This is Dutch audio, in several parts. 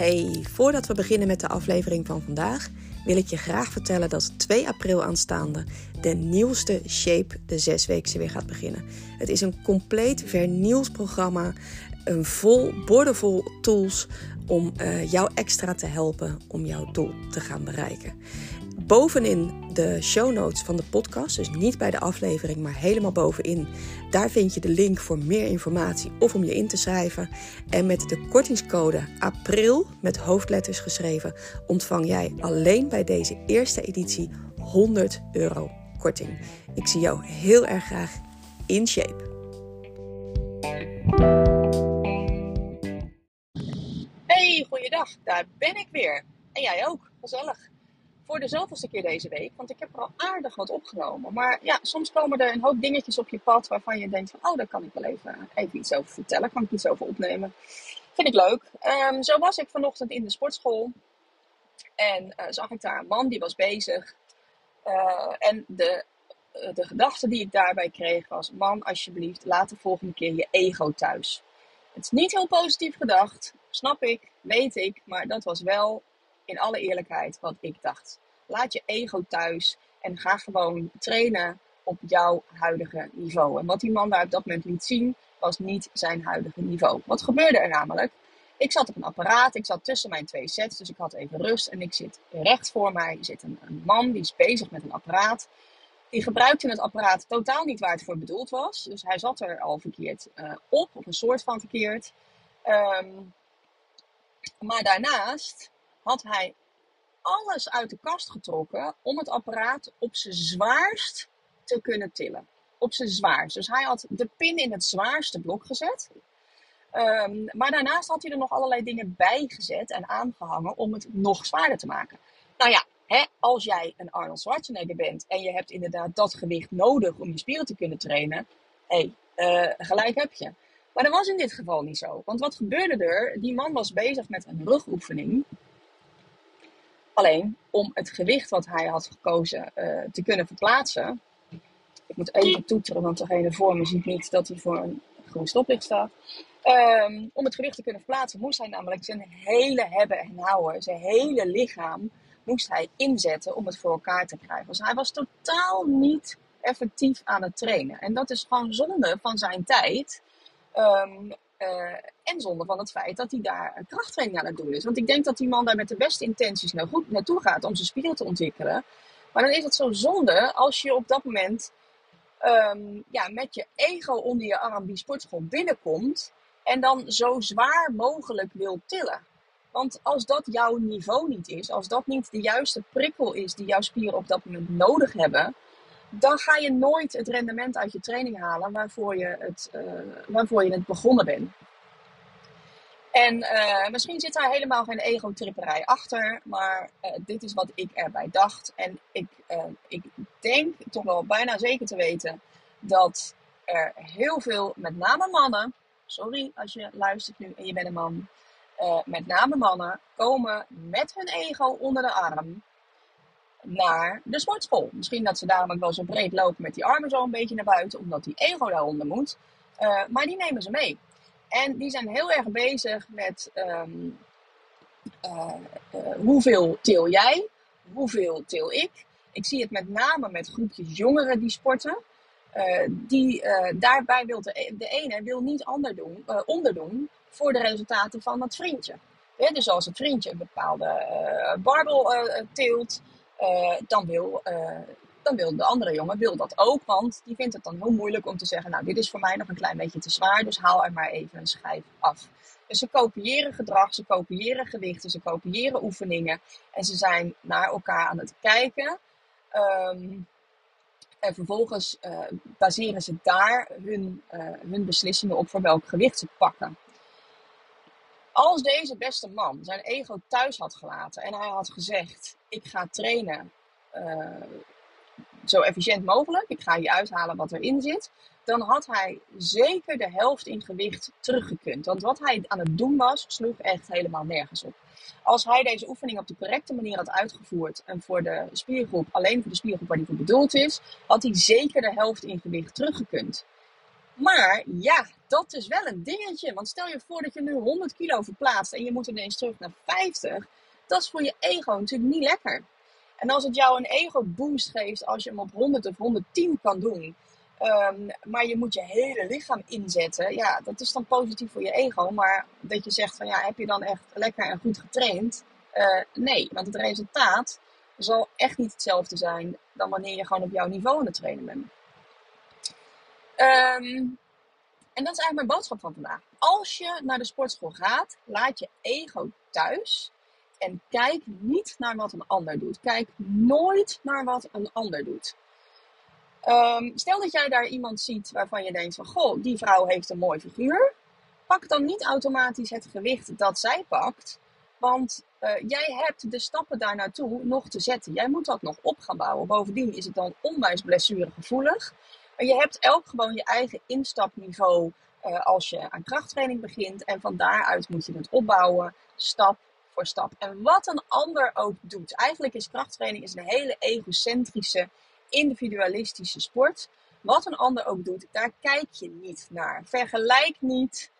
Hey, voordat we beginnen met de aflevering van vandaag, wil ik je graag vertellen dat 2 april aanstaande de nieuwste Shape de zesweekse weer gaat beginnen. Het is een compleet vernieuwd programma, een vol, bordevol tools om uh, jou extra te helpen om jouw doel te gaan bereiken bovenin de show notes van de podcast, dus niet bij de aflevering, maar helemaal bovenin. Daar vind je de link voor meer informatie of om je in te schrijven. En met de kortingscode APRIL met hoofdletters geschreven ontvang jij alleen bij deze eerste editie 100 euro korting. Ik zie jou heel erg graag in shape. Hey, goeiedag. Daar ben ik weer. En jij ook. Gezellig voor de zoveelste keer deze week. Want ik heb er al aardig wat opgenomen. Maar ja, soms komen er een hoop dingetjes op je pad waarvan je denkt van... Oh, daar kan ik wel even, even iets over vertellen. Kan ik iets over opnemen. Vind ik leuk. Um, zo was ik vanochtend in de sportschool. En uh, zag ik daar een man die was bezig. Uh, en de, uh, de gedachte die ik daarbij kreeg was... Man, alsjeblieft, laat de volgende keer je ego thuis. Het is niet heel positief gedacht. Snap ik, weet ik. Maar dat was wel in alle eerlijkheid wat ik dacht. Laat je ego thuis en ga gewoon trainen op jouw huidige niveau. En wat die man daar op dat moment liet zien, was niet zijn huidige niveau. Wat gebeurde er namelijk? Ik zat op een apparaat, ik zat tussen mijn twee sets, dus ik had even rust. En ik zit recht voor mij zit een, een man die is bezig met een apparaat. Die gebruikte het apparaat totaal niet waar het voor bedoeld was. Dus hij zat er al verkeerd uh, op, of een soort van verkeerd. Um, maar daarnaast had hij alles uit de kast getrokken om het apparaat op zijn zwaarst te kunnen tillen. Op zijn zwaarst. Dus hij had de pin in het zwaarste blok gezet. Um, maar daarnaast had hij er nog allerlei dingen bij gezet en aangehangen om het nog zwaarder te maken. Nou ja, hè, als jij een Arnold Schwarzenegger bent en je hebt inderdaad dat gewicht nodig om je spieren te kunnen trainen, hé, hey, uh, gelijk heb je. Maar dat was in dit geval niet zo. Want wat gebeurde er? Die man was bezig met een rugoefening. Alleen om het gewicht wat hij had gekozen uh, te kunnen verplaatsen. Ik moet even toeteren, want degene voor me ziet niet dat hij voor een groen stoplicht staat. Um, om het gewicht te kunnen verplaatsen moest hij namelijk zijn hele hebben en houden, zijn hele lichaam moest hij inzetten om het voor elkaar te krijgen. Dus hij was totaal niet effectief aan het trainen. En dat is gewoon zonde van zijn tijd. Um, uh, en zonder van het feit dat hij daar krachttraining aan het doen is. Want ik denk dat die man daar met de beste intenties nou goed naartoe gaat om zijn spieren te ontwikkelen. Maar dan is het zo zonde als je op dat moment um, ja, met je ego onder je arm die sportschool binnenkomt. En dan zo zwaar mogelijk wil tillen. Want als dat jouw niveau niet is, als dat niet de juiste prikkel is die jouw spieren op dat moment nodig hebben, dan ga je nooit het rendement uit je training halen waarvoor je het, uh, waarvoor je het begonnen bent. En uh, misschien zit daar helemaal geen ego-tripperij achter, maar uh, dit is wat ik erbij dacht. En ik, ik denk toch wel bijna zeker te weten dat er heel veel, met name mannen, sorry als je luistert nu en je bent een man, met name mannen, komen met hun ego onder de arm naar de sportschool. Misschien dat ze daarom ook wel zo breed lopen met die armen zo een beetje naar buiten, omdat die ego daaronder moet. Uh, maar die nemen ze mee. En die zijn heel erg bezig met um, uh, uh, hoeveel til jij, hoeveel til ik. Ik zie het met name met groepjes jongeren die sporten. die, daarbij wil de, de ene wil niet ander doen, onderdoen voor de resultaten van dat vriendje. Dus als het vriendje een bepaalde barbel tilt, uh, dan, wil, uh, dan wil de andere jongen wil dat ook. Want die vindt het dan heel moeilijk om te zeggen: Nou, dit is voor mij nog een klein beetje te zwaar, dus haal er maar even een schijf af. Dus ze kopiëren gedrag, ze kopiëren gewichten, ze kopiëren oefeningen. En ze zijn naar elkaar aan het kijken. Um, en vervolgens uh, baseren ze daar hun, hun beslissingen op voor welk gewicht ze pakken. Als deze beste man zijn ego thuis had gelaten en hij had gezegd: Ik ga trainen uh, zo efficiënt mogelijk, ik ga je uithalen wat erin zit, dan had hij zeker de helft in gewicht teruggekund. Want wat hij aan het doen was, sloeg echt helemaal nergens op. Als hij deze oefening op de correcte manier had uitgevoerd en voor de spiergroep, alleen voor de spiergroep waar die voor bedoeld is, had hij zeker de helft in gewicht teruggekund. Maar ja, dat is wel een dingetje. Want stel je voor dat je nu 100 kilo verplaatst en je moet ineens terug naar 50. Dat is voor je ego natuurlijk niet lekker. En als het jou een ego boost geeft als je hem op 100 of 110 kan doen. Ehm, maar je moet je hele lichaam inzetten. Ja, dat is dan positief voor je ego. Maar dat je zegt van ja, heb je dan echt lekker en goed getraind? Uh, nee, want het resultaat zal echt niet hetzelfde zijn dan wanneer je gewoon op jouw niveau aan het trainen bent. Um, en dat is eigenlijk mijn boodschap van vandaag. Als je naar de sportschool gaat, laat je ego thuis. En kijk niet naar wat een ander doet. Kijk nooit naar wat een ander doet. Um, stel dat jij daar iemand ziet waarvan je denkt van... Goh, die vrouw heeft een mooi figuur. Pak dan niet automatisch het gewicht dat zij pakt. Want uh, jij hebt de stappen daar naartoe nog te zetten. Jij moet dat nog op gaan bouwen. Bovendien is het dan onwijs blessuregevoelig. Je hebt elk gewoon je eigen instapniveau uh, als je aan krachttraining begint. En van daaruit moet je het opbouwen, stap voor stap. En wat een ander ook doet. Eigenlijk is krachttraining is een hele egocentrische, individualistische sport. Wat een ander ook doet, daar kijk je niet naar. Vergelijk niet.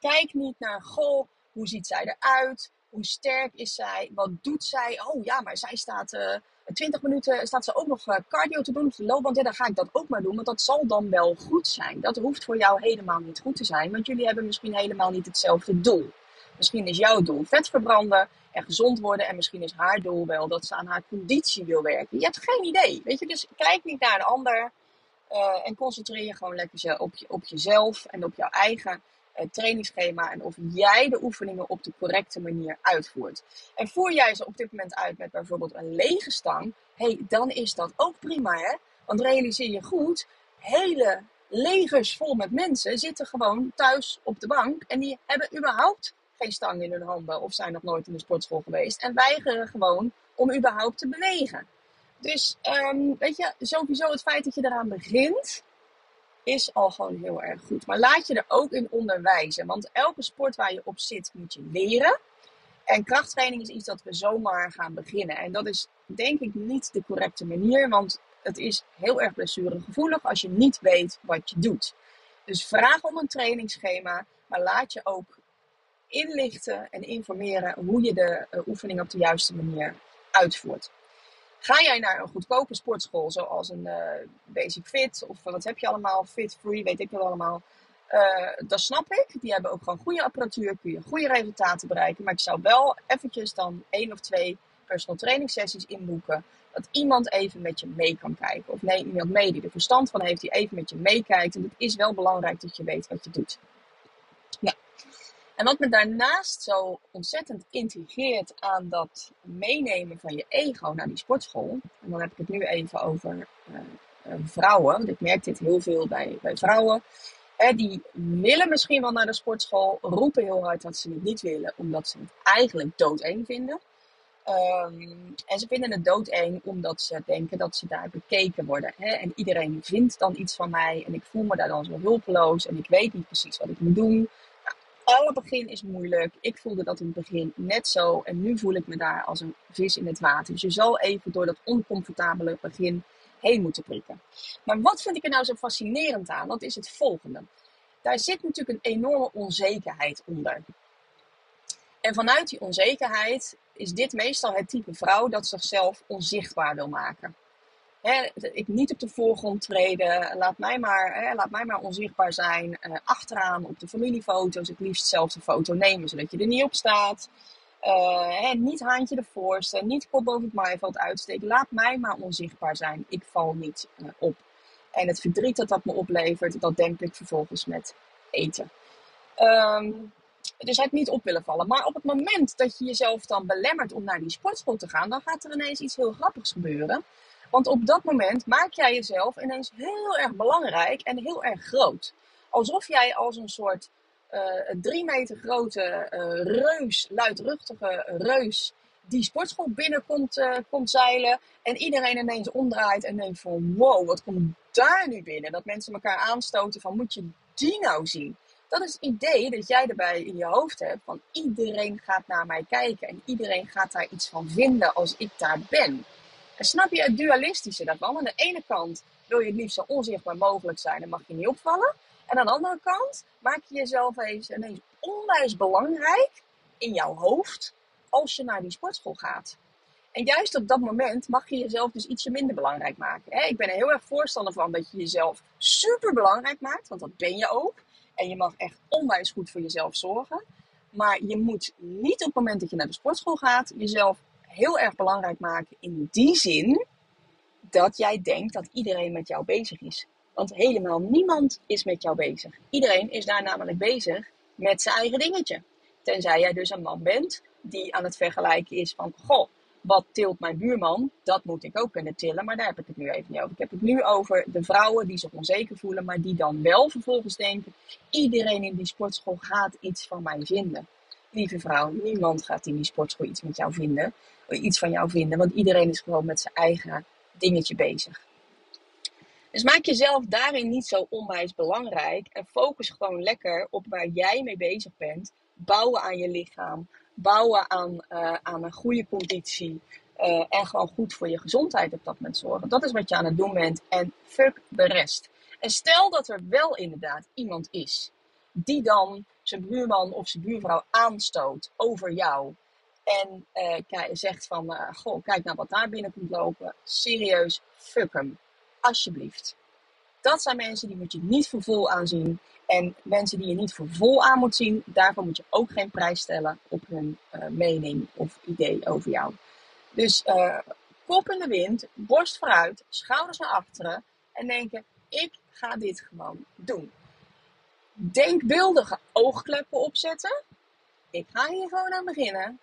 Kijk niet naar, goh, hoe ziet zij eruit? Hoe sterk is zij? Wat doet zij? Oh ja, maar zij staat uh, 20 minuten, staat ze ook nog uh, cardio te doen loopband. Ja, dan ga ik dat ook maar doen, want dat zal dan wel goed zijn. Dat hoeft voor jou helemaal niet goed te zijn, want jullie hebben misschien helemaal niet hetzelfde doel. Misschien is jouw doel vet verbranden en gezond worden. En misschien is haar doel wel dat ze aan haar conditie wil werken. Je hebt geen idee. Weet je, dus kijk niet naar de ander. Uh, en concentreer je gewoon lekker op, je, op jezelf en op jouw eigen uh, trainingsschema. En of jij de oefeningen op de correcte manier uitvoert. En voer jij ze op dit moment uit met bijvoorbeeld een lege stang. hey, dan is dat ook prima hè. Want realiseer je goed, hele legers vol met mensen zitten gewoon thuis op de bank. En die hebben überhaupt geen stang in hun handen of zijn nog nooit in de sportschool geweest. En weigeren gewoon om überhaupt te bewegen. Dus um, weet je, sowieso het feit dat je eraan begint, is al gewoon heel erg goed. Maar laat je er ook in onderwijzen. Want elke sport waar je op zit, moet je leren. En krachttraining is iets dat we zomaar gaan beginnen. En dat is denk ik niet de correcte manier. Want het is heel erg blessuregevoelig als je niet weet wat je doet. Dus vraag om een trainingsschema. Maar laat je ook inlichten en informeren hoe je de uh, oefening op de juiste manier uitvoert. Ga jij naar een goedkope sportschool, zoals een uh, Basic Fit of wat heb je allemaal, Fit Free, weet ik wel allemaal. Uh, dat snap ik. Die hebben ook gewoon goede apparatuur, kun je goede resultaten bereiken. Maar ik zou wel eventjes dan één of twee personal training sessies inboeken. Dat iemand even met je mee kan kijken. Of nee, iemand mee die er verstand van heeft, die even met je meekijkt. En het is wel belangrijk dat je weet wat je doet. En wat me daarnaast zo ontzettend intrigeert aan dat meenemen van je ego naar die sportschool. En dan heb ik het nu even over uh, vrouwen. Want ik merk dit heel veel bij, bij vrouwen. Hè, die willen misschien wel naar de sportschool, roepen heel hard dat ze het niet willen, omdat ze het eigenlijk doodeng vinden. Um, en ze vinden het doodeng omdat ze denken dat ze daar bekeken worden. Hè? En iedereen vindt dan iets van mij en ik voel me daar dan zo hulpeloos en ik weet niet precies wat ik moet doen alle begin is moeilijk. Ik voelde dat in het begin net zo. En nu voel ik me daar als een vis in het water. Dus je zal even door dat oncomfortabele begin heen moeten prikken. Maar wat vind ik er nou zo fascinerend aan? Dat is het volgende. Daar zit natuurlijk een enorme onzekerheid onder. En vanuit die onzekerheid is dit meestal het type vrouw dat zichzelf onzichtbaar wil maken ik niet op de voorgrond treden. Laat mij maar, laat mij maar onzichtbaar zijn. Uh, achteraan op de familiefoto's het liefst zelf de foto nemen, zodat je er niet op staat. Uh, niet haantje de voorste, niet kop boven het maaiveld uitsteken. Laat mij maar onzichtbaar zijn. Ik val niet uh, op. En het verdriet dat dat me oplevert, dat demp ik vervolgens met eten. Um, dus het niet op willen vallen. Maar op het moment dat je jezelf dan belemmert om naar die sportschool te gaan, dan gaat er ineens iets heel grappigs gebeuren. Want op dat moment maak jij jezelf ineens heel erg belangrijk en heel erg groot. Alsof jij als een soort uh, drie meter grote uh, reus, luidruchtige reus, die sportschool binnenkomt uh, komt zeilen. En iedereen ineens omdraait en denkt van wow, wat komt daar nu binnen? Dat mensen elkaar aanstoten van moet je die nou zien? Dat is het idee dat jij erbij in je hoofd hebt van iedereen gaat naar mij kijken. En iedereen gaat daar iets van vinden als ik daar ben. Snap je het dualistische daarvan? Aan de ene kant wil je het liefst zo onzichtbaar mogelijk zijn en mag je niet opvallen. En aan de andere kant maak je jezelf eens, ineens onwijs belangrijk in jouw hoofd als je naar die sportschool gaat. En juist op dat moment mag je jezelf dus ietsje minder belangrijk maken. Ik ben er heel erg voorstander van dat je jezelf super belangrijk maakt, want dat ben je ook. En je mag echt onwijs goed voor jezelf zorgen. Maar je moet niet op het moment dat je naar de sportschool gaat, jezelf heel erg belangrijk maken in die zin dat jij denkt dat iedereen met jou bezig is. Want helemaal niemand is met jou bezig. Iedereen is daar namelijk bezig met zijn eigen dingetje. Tenzij jij dus een man bent die aan het vergelijken is van, goh, wat tilt mijn buurman? Dat moet ik ook kunnen tillen, maar daar heb ik het nu even niet over. Ik heb het nu over de vrouwen die zich onzeker voelen, maar die dan wel vervolgens denken: iedereen in die sportschool gaat iets van mij vinden. Lieve vrouw, niemand gaat in die sportschool iets met jou vinden, iets van jou vinden, want iedereen is gewoon met zijn eigen dingetje bezig. Dus maak jezelf daarin niet zo onwijs belangrijk en focus gewoon lekker op waar jij mee bezig bent. Bouwen aan je lichaam, bouwen aan, uh, aan een goede conditie. Uh, en gewoon goed voor je gezondheid op dat moment zorgen. Dat is wat je aan het doen bent. En fuck de rest. En stel dat er wel inderdaad iemand is die dan zijn buurman of zijn buurvrouw aanstoot over jou. En uh, zegt van, goh, kijk nou wat daar binnen komt lopen. Serieus, fuck hem. Alsjeblieft. Dat zijn mensen die moet je niet voor vol aanzien. En mensen die je niet voor vol aan moet zien, daarvoor moet je ook geen prijs stellen op hun uh, mening of idee over jou. Dus uh, kop in de wind, borst vooruit, schouders naar achteren en denken: ik ga dit gewoon doen. Denkbeeldige oogkleppen opzetten. Ik ga hier gewoon aan beginnen.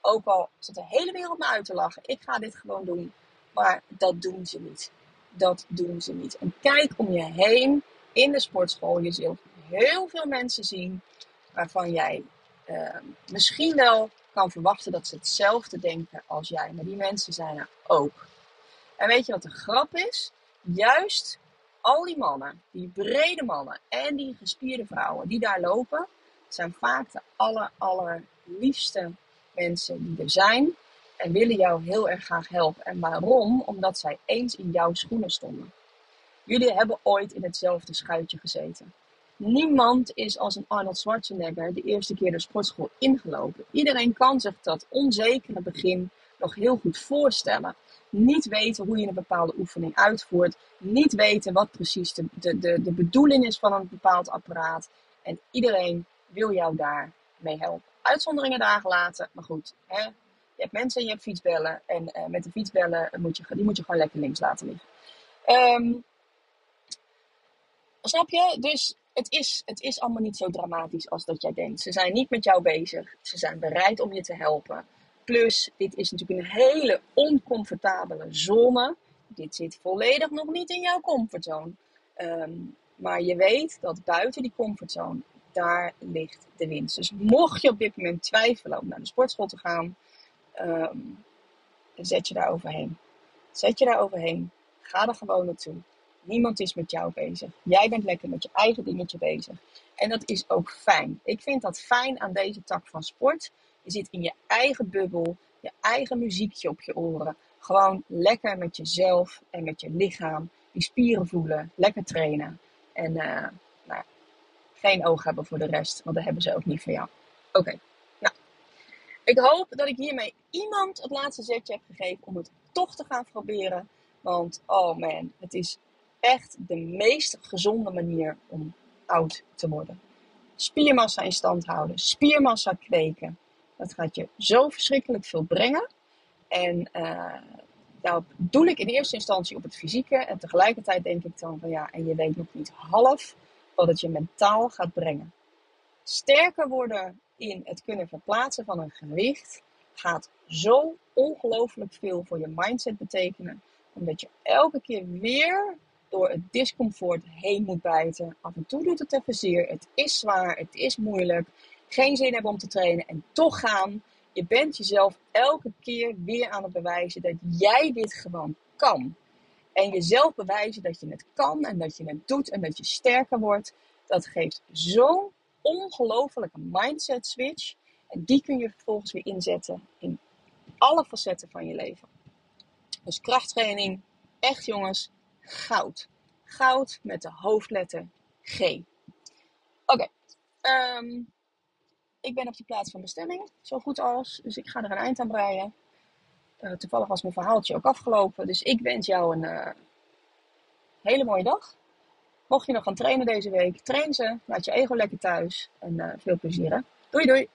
Ook al zit de hele wereld me uit te lachen, ik ga dit gewoon doen. Maar dat doen ze niet. Dat doen ze niet. En kijk om je heen in de sportschool. Je zult heel veel mensen zien waarvan jij uh, misschien wel kan verwachten dat ze hetzelfde denken als jij. Maar die mensen zijn er ook. En weet je wat de grap is? Juist al die mannen, die brede mannen en die gespierde vrouwen die daar lopen, zijn vaak de aller, allerliefste mensen die er zijn. En willen jou heel erg graag helpen. En waarom? Omdat zij eens in jouw schoenen stonden. Jullie hebben ooit in hetzelfde schuitje gezeten. Niemand is als een Arnold Schwarzenegger de eerste keer de sportschool ingelopen. Iedereen kan zich dat onzekere begin nog heel goed voorstellen. Niet weten hoe je een bepaalde oefening uitvoert. Niet weten wat precies de, de, de, de bedoeling is van een bepaald apparaat. En iedereen wil jou daar mee helpen. Uitzonderingen dagen laten, maar goed. Hè? Je hebt mensen en je hebt fietsbellen. En uh, met de fietsbellen moet je, die moet je gewoon lekker links laten liggen. Um, Snap je? Dus het is, het is allemaal niet zo dramatisch als dat jij denkt. Ze zijn niet met jou bezig. Ze zijn bereid om je te helpen. Plus, dit is natuurlijk een hele oncomfortabele zone. Dit zit volledig nog niet in jouw comfortzone. Um, maar je weet dat buiten die comfortzone, daar ligt de winst. Dus mocht je op dit moment twijfelen om naar de sportschool te gaan, um, zet je daar overheen. Zet je daar overheen. Ga er gewoon naartoe. Niemand is met jou bezig. Jij bent lekker met je eigen dingetje bezig. En dat is ook fijn. Ik vind dat fijn aan deze tak van sport. Je zit in je eigen bubbel, je eigen muziekje op je oren. Gewoon lekker met jezelf en met je lichaam. Die spieren voelen, lekker trainen. En uh, nou, geen oog hebben voor de rest, want dat hebben ze ook niet voor jou. Oké, nou. Ik hoop dat ik hiermee iemand het laatste zetje heb gegeven om het toch te gaan proberen. Want, oh man, het is echt de meest gezonde manier om oud te worden. Spiermassa in stand houden, spiermassa kweken. Dat gaat je zo verschrikkelijk veel brengen. En uh, nou doel ik in eerste instantie op het fysieke. En tegelijkertijd denk ik dan van ja, en je weet nog niet half wat het je mentaal gaat brengen. Sterker worden in het kunnen verplaatsen van een gewicht gaat zo ongelooflijk veel voor je mindset betekenen. Omdat je elke keer weer door het discomfort heen moet bijten. Af en toe doet het even zeer. Het is zwaar, het is moeilijk. Geen zin hebben om te trainen en toch gaan. Je bent jezelf elke keer weer aan het bewijzen dat jij dit gewoon kan. En jezelf bewijzen dat je het kan en dat je het doet en dat je sterker wordt. Dat geeft zo'n ongelofelijke mindset switch. En die kun je vervolgens weer inzetten in alle facetten van je leven. Dus krachttraining, echt jongens, goud. Goud met de hoofdletter G. Oké. Ehm, ik ben op de plaats van bestemming, zo goed als. Dus ik ga er een eind aan breien. Uh, toevallig was mijn verhaaltje ook afgelopen. Dus ik wens jou een uh, hele mooie dag. Mocht je nog gaan trainen deze week, train ze. Laat je ego lekker thuis. En uh, veel plezier hè. Doei doei!